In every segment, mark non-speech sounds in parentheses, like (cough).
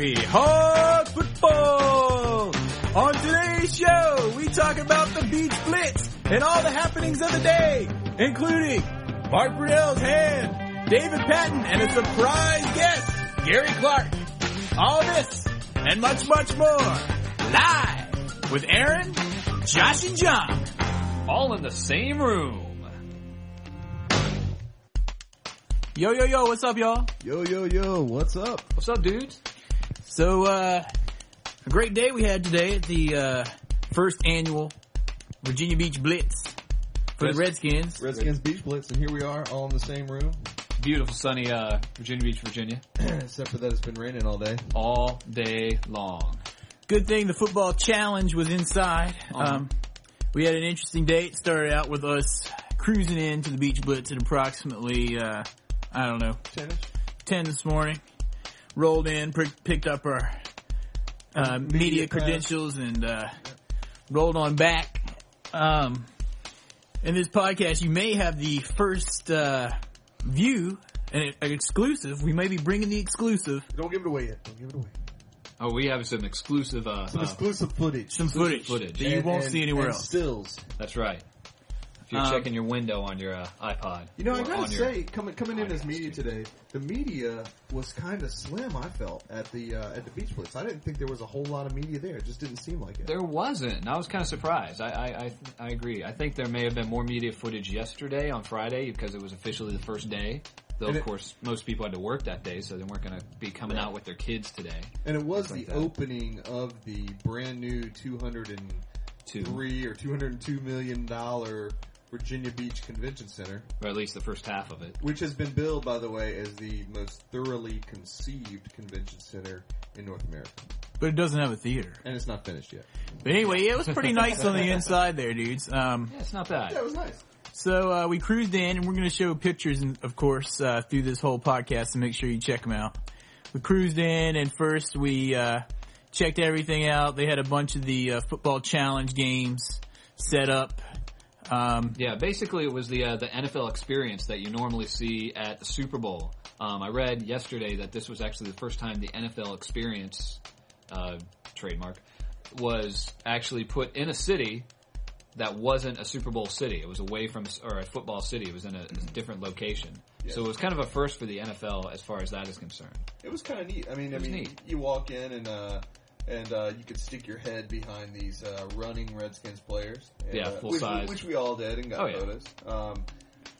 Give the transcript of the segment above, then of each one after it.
Hog Football! On today's show, we talk about the Beach Blitz and all the happenings of the day, including Mark Brunell's hand, David Patten, and a surprise guest, Gary Clark. All this and much, much more live with Aaron, Josh, and John. All in the same room. Yo, yo, yo, what's up, y'all? Yo, yo, yo, what's up? What's up, dudes? So, uh, a great day we had today at the, uh, first annual Virginia Beach Blitz for the Redskins. Redskins Beach Blitz, and here we are, all in the same room. Beautiful sunny uh, Virginia Beach, Virginia, (clears throat) Except for that it's been raining all day. all day long. Good thing the football challenge was inside. Uh-huh. Um, we had an interesting day. It started out with us cruising in to the Beach Blitz at approximately, uh, I don't know, Tennis? 10 this morning. Rolled in, pr- picked up our uh, media, Media credentials, and uh, rolled on back. Um, in this podcast, you may have the first uh, view, and an exclusive. We may be bringing the exclusive, Don't give it away yet. Don't give it away. Oh, we have some exclusive. Uh, Some uh, exclusive footage. some footage, footage. that you And- won't and- see anywhere and else. Stills. that's right. If you're Um, checking your window on your uh, iPod, You know, I gotta say, coming coming in as media today, the media was kind of slim. I felt at the uh, at the Beach place. I didn't think there was a whole lot of media there. It just didn't seem like it. there wasn't. and I was kind of surprised. I, I, I, I agree. I think there may have been more media footage yesterday on Friday because it was officially the first day. Though, And of it- course, most people had to work that day, so they weren't going to be coming out with their kids today. and it was the that. opening of the brand new two hundred and Two, three or two hundred and two million dollar Virginia Beach Convention Center. or at least the first half of it. which has been billed, by the way, as the most thoroughly conceived convention center in North America, But it doesn't have a theater. and it's not finished yet. But anyway, it was pretty nice on the (laughs) inside there, dudes. Um, Yeah, it's not bad. Yeah, it was nice. So uh, we cruised in, and we're going to show pictures, of course, uh, through this whole podcast, to make sure you check them out. We cruised in, and first we uh, checked everything out. They had a bunch of the uh, football challenge games set up. Um, Yeah, basically it was the uh, the NFL experience that you normally see at the Super Bowl. Um, I read yesterday that this was actually the first time the NFL experience uh, trademark was actually put in a city that wasn't a Super Bowl city. It was away from or a football city. It was in a, a different location. So it was kind of a first for the NFL as far as that is concerned. It was kind of neat. I mean, I was mean, neat. you walk in and uh, and uh, you could stick your head behind these uh, running Redskins players. And, Yeah, uh, full which, size. which we all did and got Oh, yeah. photos. Um,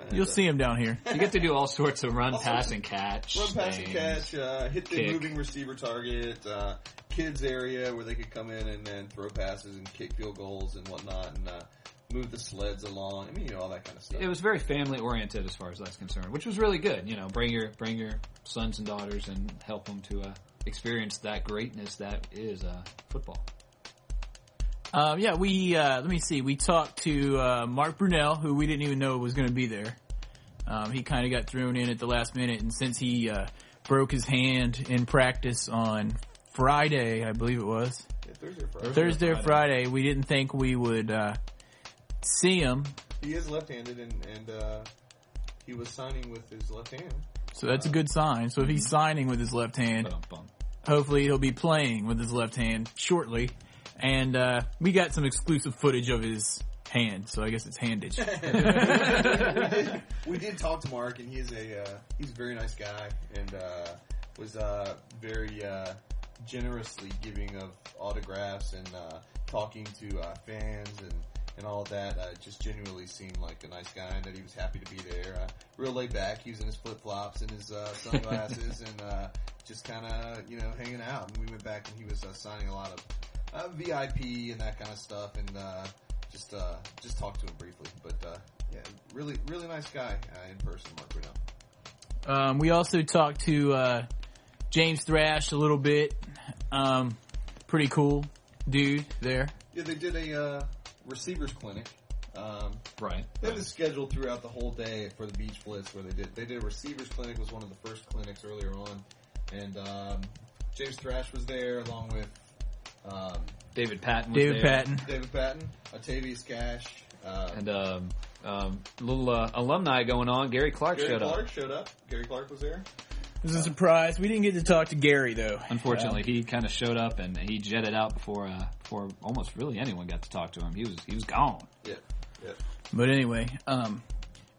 and, you'll uh, see them down here. You get to do all sorts of run, pass, and catch. Run, pass, and catch, uh, hit the kick. moving receiver target, uh, kids area where they could come in and then throw passes and kick field goals and whatnot, and uh, move the sleds along. I mean, you know, all that kind of stuff. it was very family oriented as far as that's concerned, which was really good. You know, bring your bring your sons and daughters and help them to uh, experience that greatness that is uh, football. Um, yeah, we uh, let me see. We talked to uh, Mark Brunell, who we didn't even know was going to be there. Um, he kind of got thrown in at the last minute, and since he uh, broke his hand in practice on Friday, I believe it was Yeah, Thursday, or Friday. Thursday or Friday. Friday, we didn't think we would uh, see him. He is left-handed, and, and uh, he was signing with his left hand. So that's a good sign. So if he's signing with his left hand, hopefully he'll be playing with his left hand shortly. And uh, we got some exclusive footage of his hand, so I guess it's handage. we, did, we did talk to Mark, and he's a uh, he's a very nice guy, and uh, was uh, very uh, generously giving of autographs and uh, talking to uh, fans and. And all that, uh, just genuinely seemed like a nice guy, and that he was happy to be there. Uh, real laid back, using his flip flops and his uh, sunglasses, (laughs) and uh, just kind of you know hanging out. And we went back, and he was uh, signing a lot of uh, VIP and that kind of stuff, and uh, just uh, just talked to him briefly. But uh, yeah, really really nice guy uh, in person, Mark Brunell. Um, we also talked to uh, James Thrash a little bit. Um, pretty cool dude there. Yeah, they did a uh, receivers clinic. Um, Right. they had it scheduled throughout the whole day for the Beach Blitz, where they did they did a receivers clinic was one of the first clinics earlier on, and um, James Thrash was there along with um, David Patten. Was David there. Patten. David Patten, Octavius Cash, uh, And um, um, little uh, alumni going on. Gary Clark Gary showed Clark up. showed up. Gary Clark was there. It was a surprise. We didn't get to talk to Gary though. Unfortunately, he kind of showed up and he jetted out before uh, before almost really anyone got to talk to him. He was he was gone. Yeah. Yeah. But anyway, um,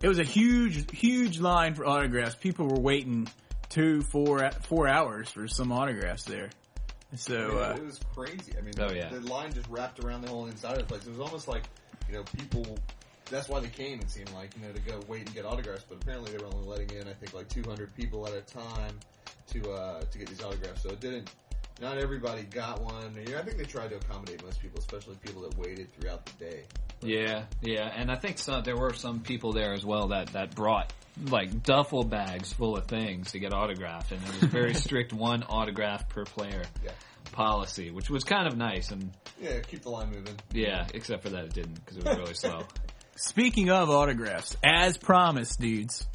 it was a huge, huge line for autographs. People were waiting two, four, four hours for some autographs there. So Yeah, uh, it was crazy. I mean, Oh, the, yeah. the line just wrapped around the whole inside of the place. It was almost like, you know, people. That's why they came. It seemed like you know to go wait and get autographs, but apparently they were only letting in I think like 200 people at a time to uh, to get these autographs. So it didn't. Not everybody got one. You know, I think they tried to accommodate most people, especially people that waited throughout the day. Yeah, yeah, and I think some there were some people there as well that that brought like duffel bags full of things to get autographed, and there was a very (laughs) strict one autograph per player Yeah. policy, which was kind of nice. And Yeah, keep the line moving. yeah, except for that it didn't because it was really slow. (laughs) speaking of autographs, as promised, dudes,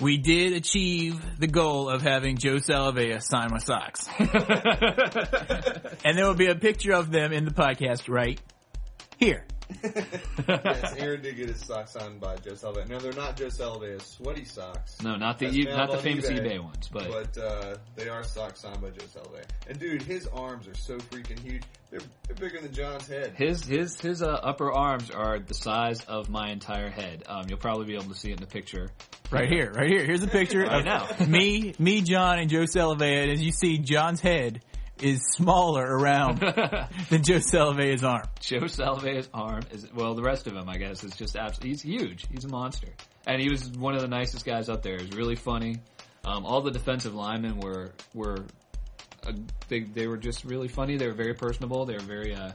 we did achieve the goal of having Joe Salave'a sign my socks. (laughs) and there will be a picture of them in the podcast right here. Yes, (laughs) Aaron did get his socks signed by Joe Salve. No, they're not Joe Salve's sweaty socks. No, not the e- not the famous eBay. eBay, ones, but, But uh, they are socks signed by Joe Salve. And dude, his arms are so freaking huge. They're, they're bigger than John's head. his his his uh, upper arms are the size of my entire head. Um, you'll probably be able to see it in the picture. Right here, right here. Here's a (laughs) picture Right of now. me, me, John, and Joe Salave'a. And as you see, John's head is smaller around (laughs) than Joe Salave'a's arm. Joe Salve's arm is well, the rest of him, I guess, is just absolutely. He's huge. He's a monster, and he was one of the nicest guys up there. He was really funny. Um, all the defensive linemen were were uh, they they were just really funny. They were very personable. They were very uh,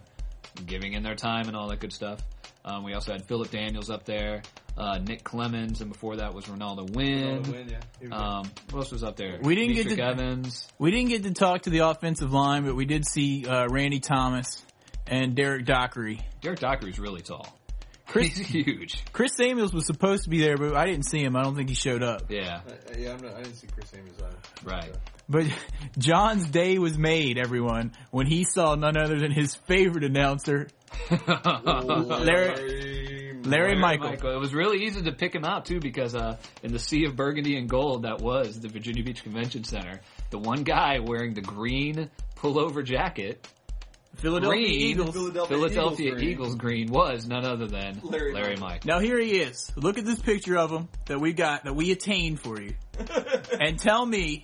giving in their time and all that good stuff. Um, we also had Phillip Daniels up there, uh, Nick Clemens, and before that was Renaldo Wynn. the win, yeah. Um, what else was up there? We didn't get to- Evans. We didn't get to talk to the offensive line, but we did see uh, Randy Thomas and Derrick Dockery. Derrick Dockery's really tall. Chris (laughs) He's huge. Chris Samuels was supposed to be there, but I didn't see him. I don't think he showed up. Yeah, Uh, yeah, I'm not, I didn't see Chris Samuels either. right. But (laughs) John's day was made, everyone, when he saw none other than his favorite announcer, (laughs) Larry, Larry Michael. It was really easy to pick him out too because uh, in the sea of burgundy and gold that was the Virginia Beach Convention Center, the one guy wearing the green pullover jacket, Philadelphia green Eagles. Philadelphia Philadelphia Eagles green. Eagles green was none other than Larry Larry, Michael. Mike. Now here he is. Look at this picture of him that we got, that we attained for you. (laughs) and tell me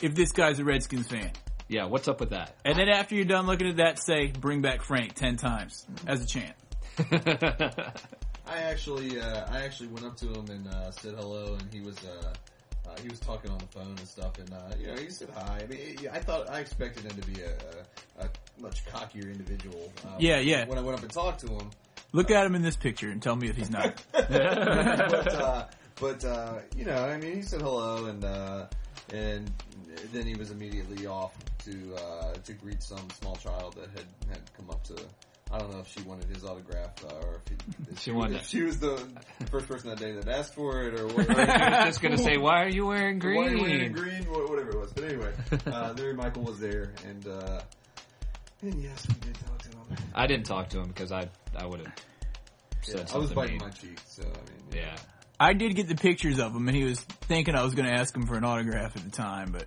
if this guy's a Redskins fan. Yeah, what's up with that? And then after you're done looking at that, say, bring back Frank 10 times as a chant. (laughs) I actually, uh, I actually went up to him and uh, said hello, and he was, uh, uh, he was talking on the phone and stuff, and uh, you know, he said hi. I mean, I thought I expected him to be a, a, much cockier individual. Uh, Yeah, yeah. When I went up and talked to him, Look at him in this picture and tell me if he's not. (laughs) but uh, but uh, you know, I mean, he said hello, and uh, and then he was immediately off to uh, to greet some small child that had had come up to. I don't know if she wanted his autograph uh, or if, he, (laughs) if She wanted (laughs) if it. she was the first person that day that asked for it or (laughs) I whatever. was just gonna say, why are you wearing Why are you green? wearing green, whatever it was. But anyway, uh, Larry Michael was there, and uh, and yes, we did talk to him. I didn't talk to him because I I would have said Yeah, I was biting mean. my cheek, so I mean, Yeah, I did get the pictures of him and he was thinking I was going to ask him for an autograph at the time, but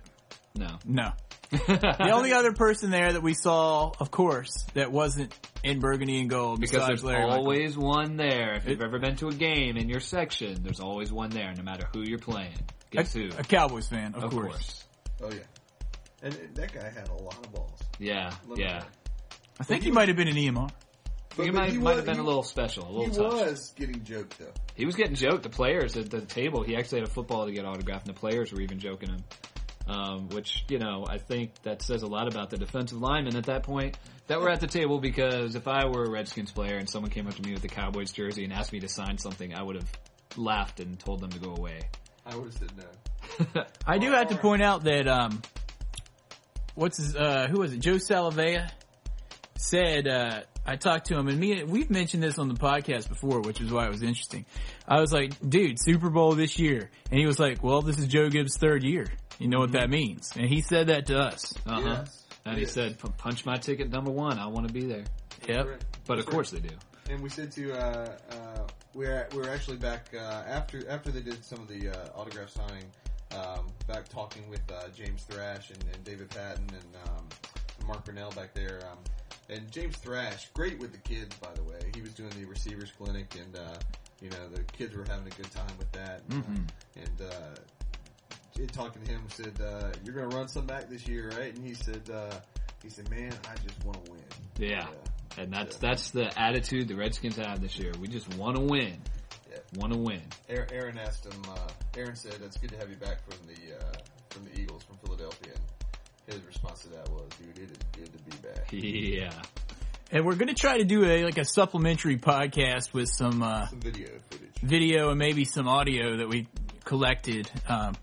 no. no. (laughs) The only other person there that we saw, of course, that wasn't in burgundy and gold Because there's Larry Michael. always one there. If you've ever been to a game in your section, there's always one there, no matter who you're playing. Guess who? a, a Cowboys fan, of, Of course. course. oh yeah, and that guy had a lot of balls. Yeah, Love yeah. that. I think he might have been an EMR. But- he but might, he might was- have been he- a little special, a He little tough. was getting joked though. He was getting joked. The players at the table, he actually had a football to get autographed, and the players were even joking him. Um, which, you know, I think that says a lot about the defensive linemen at that point that were at the table because if I were a Redskins player and someone came up to me with the Cowboys jersey and asked me to sign something, I would have laughed and told them to go away. I would have said no. (laughs) I do have to point out that um, what's his uh, who was it? Joe Salave'a said uh, I talked to him and me we've mentioned this on the podcast before, which is why it was interesting. I was like, dude, Super Bowl this year, and he was like, well, this is Joe Gibbs' third year. You know what that means? And he said that to us. Uh huh. Yes. And he Yes. said, "Punch my ticket number one. I want to be there." Yep. Right. But of That's course they do. And we said to uh, uh, we're we're actually back uh, after after they did some of the uh, autograph signing. um, back talking with uh, James Thrash and, and David Patten and um, Mark Brunell back there. Um, and James Thrash, great with the kids, by the way. He was doing the receivers clinic, and uh, you know the kids were having a good time with that. And, Mhm. and uh, it- talking to him, said, uh, "You're going to run some back this year, right?" And he said, uh, "He said, man, I just want to win." Yeah. And that's that's the attitude the Redskins have this year. We just want to win. Yeah. Want to win. Aaron, Aaron asked him. Uh, Aaron said, "It's good to have you back from the uh, from the Eagles from Philadelphia." And his response to that was, "Dude, it is good to be back." (laughs) Yeah. And we're going to try to do a like a supplementary podcast with some uh, Some video footage. video and maybe some audio that we collected. Um,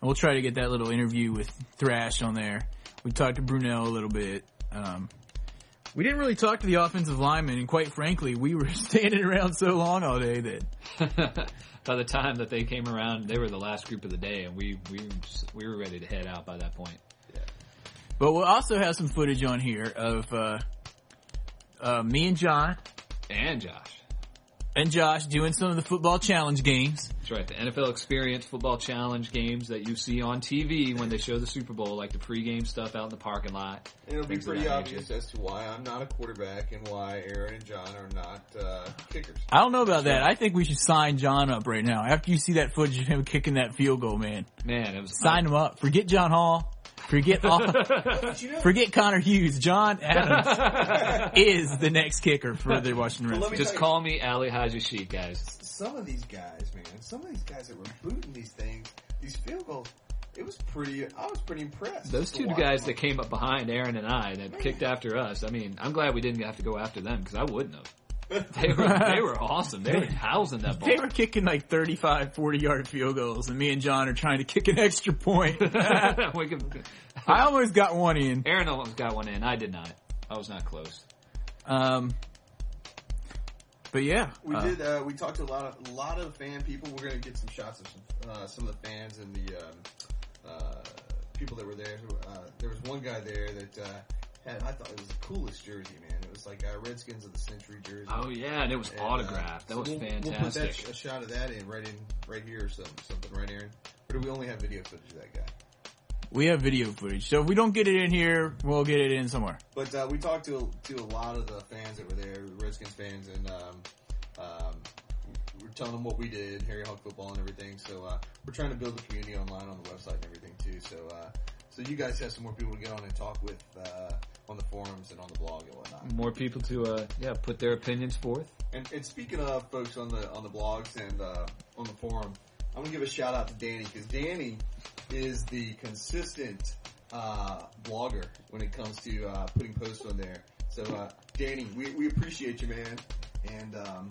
and we'll try to get that little interview with Thrash on there. We talked to Brunell a little bit. Um, we didn't really talk to the offensive lineman, and quite frankly, we were (laughs) standing around so long all day that (laughs) by the time that they came around, they were the last group of the day, and we we just- we were ready to head out by that point. But we'll also have some footage on here of uh, uh, me and John And Josh, and Josh doing some of the football challenge games. that's right. The NFL Experience Football Challenge games that you see on TV when they show the Super Bowl, like the pregame stuff out in the parking lot. And it'll be pretty obvious as to why I'm not a quarterback and why Aaron and John are not uh, kickers. I don't know about that. I think we should sign John up right now. After you see that footage of him kicking that field goal, man, Man, it was sign him up. Forget John Hall. Forget (laughs) all, forget Connor Hughes. John Adams (laughs) is the next kicker for the Washington Redskins. Just tell you- call me Ali Haji-Sheikh, guys. Some of these guys, man, some of these guys that were booting these things, these field goals, it was pretty. I was pretty impressed. Those two guys them. that came up behind Aaron and I that kicked after us. I mean, I'm glad we didn't have to go after them because I wouldn't have. (laughs) They were they were awesome. They were housing that ball. They were kicking like 35, 40 yard field goals, and me and John are trying to kick an extra point. (laughs) we could, I almost got one in. Aaron almost got one in. I did not. I was not close. Um, but yeah, We uh, did. Uh, we talked to a lot of a lot of fan people. We're going to get some shots of some, uh, some of the fans and the um, uh, people that were there. Uh, there was one guy there that uh, had. I thought it was the coolest jersey, man. It was like uh, Redskins of the Century jersey. Oh yeah, and it was And, uh, autographed. That so was we'll, fantastic. We'll put that a shot of that in right in right here or something, something right, Aaron. Or do we only have video footage of that guy? we have video footage. So if we don't get it in here, we'll get it in somewhere. But uh, we talked to to a lot of the fans that were there, Redskins fans, and um, um, we we're telling them what we did, Harry Hog football and everything. So uh, we're trying to build a community online on the website and everything too. So uh, so you guys have some more people to get on and talk with uh, on the forums and on the blog and whatnot. More people to uh, yeah put their opinions forth. And, and speaking of folks on the on the blogs and uh, on the forum, I'm gonna give a shout out to Danny because Danny is the consistent uh, blogger when it comes to uh, putting posts on there. So uh, Danny, we, we appreciate you, man, and um,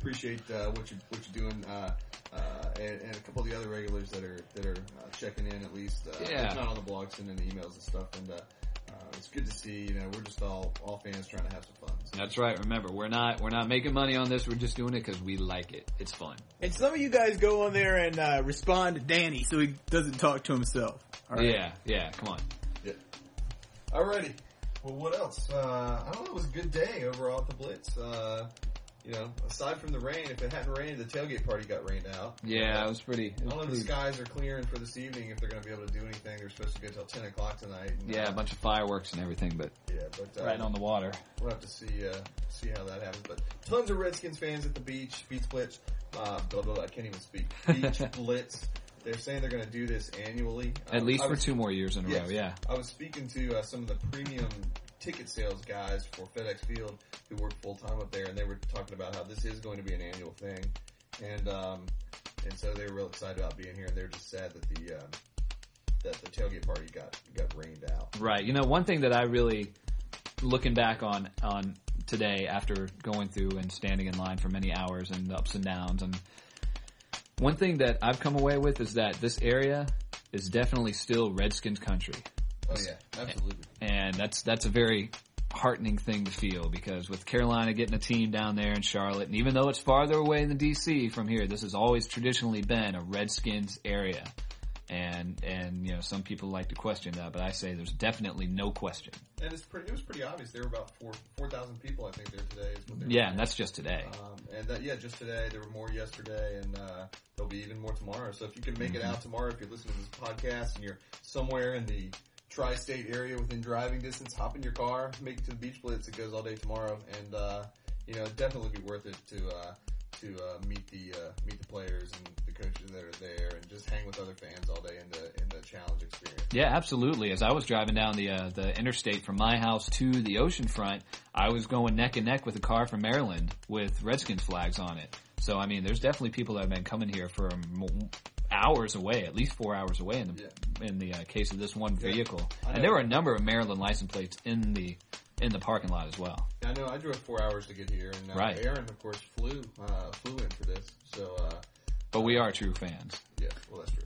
appreciate uh, what you what you're doing. Uh, uh, and, and a couple of the other regulars that are that are uh, checking in at least. Uh, Yeah. if not on the blog, sending the emails and stuff. And uh, uh, it's good to see. You know, we're just all all fans trying to have some fun. So That's right. Remember, we're not we're not making money on this. We're just doing it because we like it. It's fun. And some of you guys go on there and uh, respond to Danny so he doesn't talk to himself. All right? Yeah, yeah. Come on. Yeah. Alrighty. Well, what else? Uh, I don't know. It was a good day overall at the Blitz. Uh, you know, aside from the rain, if it hadn't rained, the tailgate party got rained out. Yeah, it was pretty. It I was don't know if the skies are clearing for this evening. If they're going to be able to do anything, they're supposed to go till ten o'clock tonight. And, yeah, uh, a bunch of fireworks and everything, but yeah, but uh, right on the water. We'll have to see uh, see how that happens. But tons of Redskins fans at the beach, Beach Blitz. Uh, blah, blah, blah, I can't even speak. Beach (laughs) Blitz. They're saying they're going to do this annually. At Um, least I for two more years in a Yes. row. Yeah. I was speaking to uh, some of the premium ticket sales guys for FedEx Field who work full time up there, and they were talking about how this is going to be an annual thing, and um, and so they were real excited about being here, and they're just sad that the um, that the tailgate party got got rained out. Right. You know, one thing that I really looking back on on today after going through and standing in line for many hours and the ups and downs and one thing that I've come away with is that this area is definitely still Redskins country. Oh yeah, absolutely. And that's that's a very heartening thing to feel because with Carolina getting a team down there in Charlotte and even though it's farther away than DC from here, this has always traditionally been a Redskins area. And and you know some people like to question that, but I say there's definitely no question. And it's pretty. It was pretty obvious. There were about four four thousand people, I think, there today. Is what they were Yeah, and that's just today. Um, and that, yeah, just today. There were more yesterday, and uh, there'll be even more tomorrow. So if you can make it out tomorrow, if you're listening to this podcast and you're somewhere in the tri-state area within driving distance, hop in your car, make it to the Beach Blitz. It goes all day tomorrow, and uh, you know, definitely be worth it to uh, to uh, meet the uh, meet the players and the coaches that are there, and just hang with other fans all day in the in the challenge experience. Yeah, absolutely. As I was driving down the uh, the interstate from my house to the ocean front, I was going neck and neck with a car from Maryland with Redskins flags on it. So I mean, there's definitely people that have been coming here for hours away, at least four hours away in the in the uh, case of this one vehicle. I And there were a number of Maryland license plates in the in the parking lot as well. I know I drove four hours to get here, and uh, Right. Aaron, of course, flew uh, flew in for this. So uh, But we are true fans, yeah, well, that's true.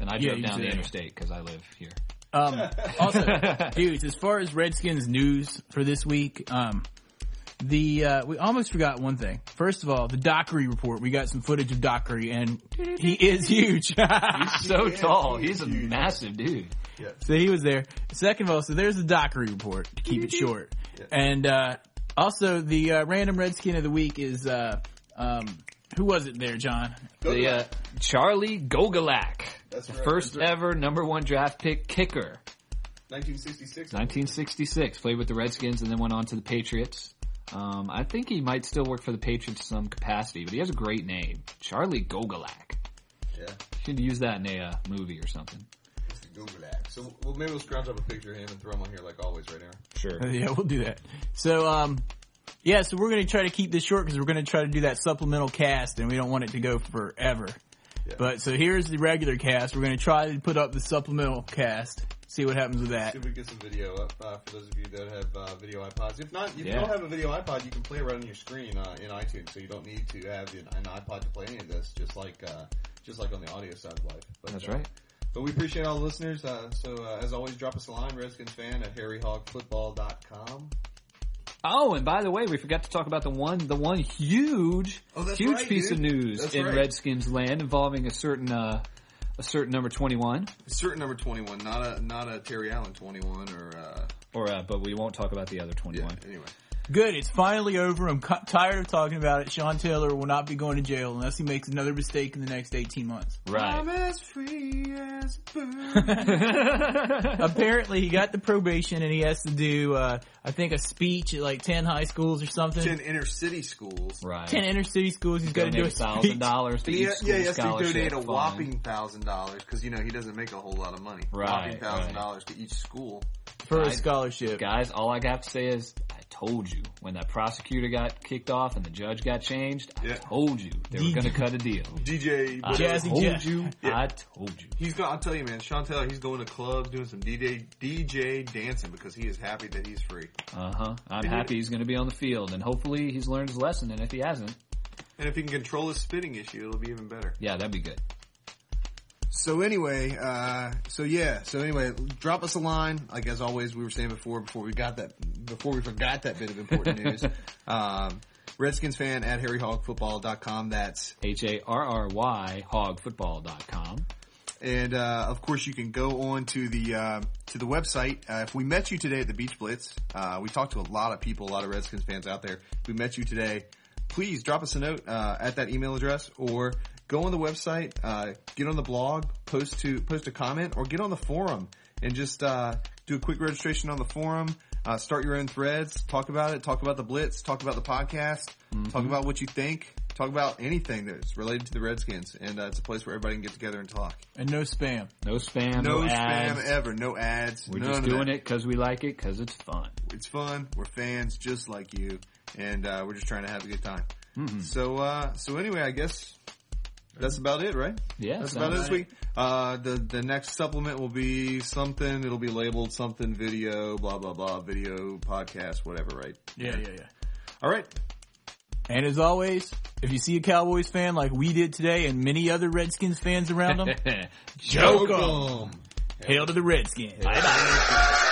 and I Yeah, drove you down the interstate because I live here. Um, (laughs) also, dudes, as far as Redskins news for this week, um, the uh, we almost forgot one thing. First of all, the Dockery report. We got some footage of Dockery, and he is huge. (laughs) He's so Yeah, tall, he's he's a huge. massive dude. so he was there. Second of all, so there's the Dockery report to keep it short, Yeah. and uh, also the uh, random Redskin of the week is uh, um, who was it there, John? The uh, Charlie Gogolak, That's the right. first That's right. ever number one draft pick kicker. 1966. 1966. Played with the Redskins and then went on to the Patriots. Um, I think he might still work for the Patriots in some capacity, but he has a great name. Charlie Gogolak. Yeah, Should use that in a uh, movie or something. it's the So well, maybe we'll scrounge up a picture of him and throw him on here like always, right, Aaron? Sure. (laughs) yeah, we'll do that. So, um, yeah, so we're going to try to keep this short because we're going to try to do that supplemental cast and we don't want it to go forever. Yeah. But so here's the regular cast. We're going to try to put up the supplemental cast. See what happens with that. See if we get some video up uh, for those of you that have uh, video iPods. If not, if you don't have a video iPod, you can play it right on your screen uh, in iTunes. So you don't need to have an, an iPod to play any of this, just like uh, just like on the audio side of life. But, That's uh, right. But we appreciate all the listeners. Uh, so uh, as always, drop us a line, Redskins fan at harryhogfootball.com. Oh, and by the way, we forgot to talk about the one, the one huge, Oh, huge right, piece dude. of news That's in right. Redskins land involving a certain, uh, a certain number 21. A Certain number 21, not a not a Terry Allen 21 or uh, Or, uh, but we won't talk about the other 21. yeah. 21. Anyway, Good. It's finally over. I'm cu- tired of talking about it. Sean Taylor will not be going to jail unless he makes another mistake in the next 18 months. Right. as free as (laughs) a bird. Apparently he got the probation and he has to do, uh, I think a speech at like 10 high schools or something. Ten inner city schools. right. 10 inner city schools. He's got to do a thousand dollars to each he, school yeah, he has to donate a fund. whopping thousand dollars because you know he doesn't make a whole lot of money. Right, whopping thousand right. dollars to each school. for a scholarship. Guys, all I have to say is, I told you when that prosecutor got kicked off and the judge got changed. I Yeah. told you they were going to cut a deal. DJ, I Jazzy told Jeff. you. Yeah. I told you. he's going. I'll tell you, man. Sean Taylor, he's going to clubs, doing some DJ DJ dancing because he is happy that he's free. Uh huh. I'm Did he- happy he's going to be on the field, and hopefully he's learned his lesson. And if he hasn't, And if he can control his spitting issue, it'll be even better. yeah, that'd be good. So anyway, uh, so yeah, so anyway, drop us a line. Like as always, we were saying before, before we got that, before we forgot that bit of important (laughs) news. Um, Redskins fan at harryhogfootball.com. That's H A R R Y hogfootball.com. And uh, of course, you can go on to the uh, to the website. Uh, if we met you today at the Beach Blitz, uh, we talked to a lot of people, a lot of Redskins fans out there. If we met you today, please drop us a note uh, at that email address, or go on the website, uh, get on the blog, post to post a comment, or get on the forum and just uh, do a quick registration on the forum. Uh, start your own threads, talk about it, talk about the Blitz, talk about the podcast, talk about what you think, talk about anything that's related to the Redskins, and uh, it's a place where everybody can get together and talk. And no spam. No spam, No, no, spam ads. ever. No ads. We're none just of doing that. it because we like it because it's fun. It's fun. We're fans just like you, and uh, we're just trying to have a good time. Mm-hmm. So, uh, so anyway, I guess that's about it, right? Yeah, that's about it this right. week. Uh, the the next supplement will be something. It'll be labeled something video, blah blah blah, video podcast, whatever, right? Yeah, yeah, yeah. All right. And as always, if you see a Cowboys fan like we did today and many other Redskins fans around them, (laughs) Joke 'em. Joke 'em. hail to the Redskins. Bye bye.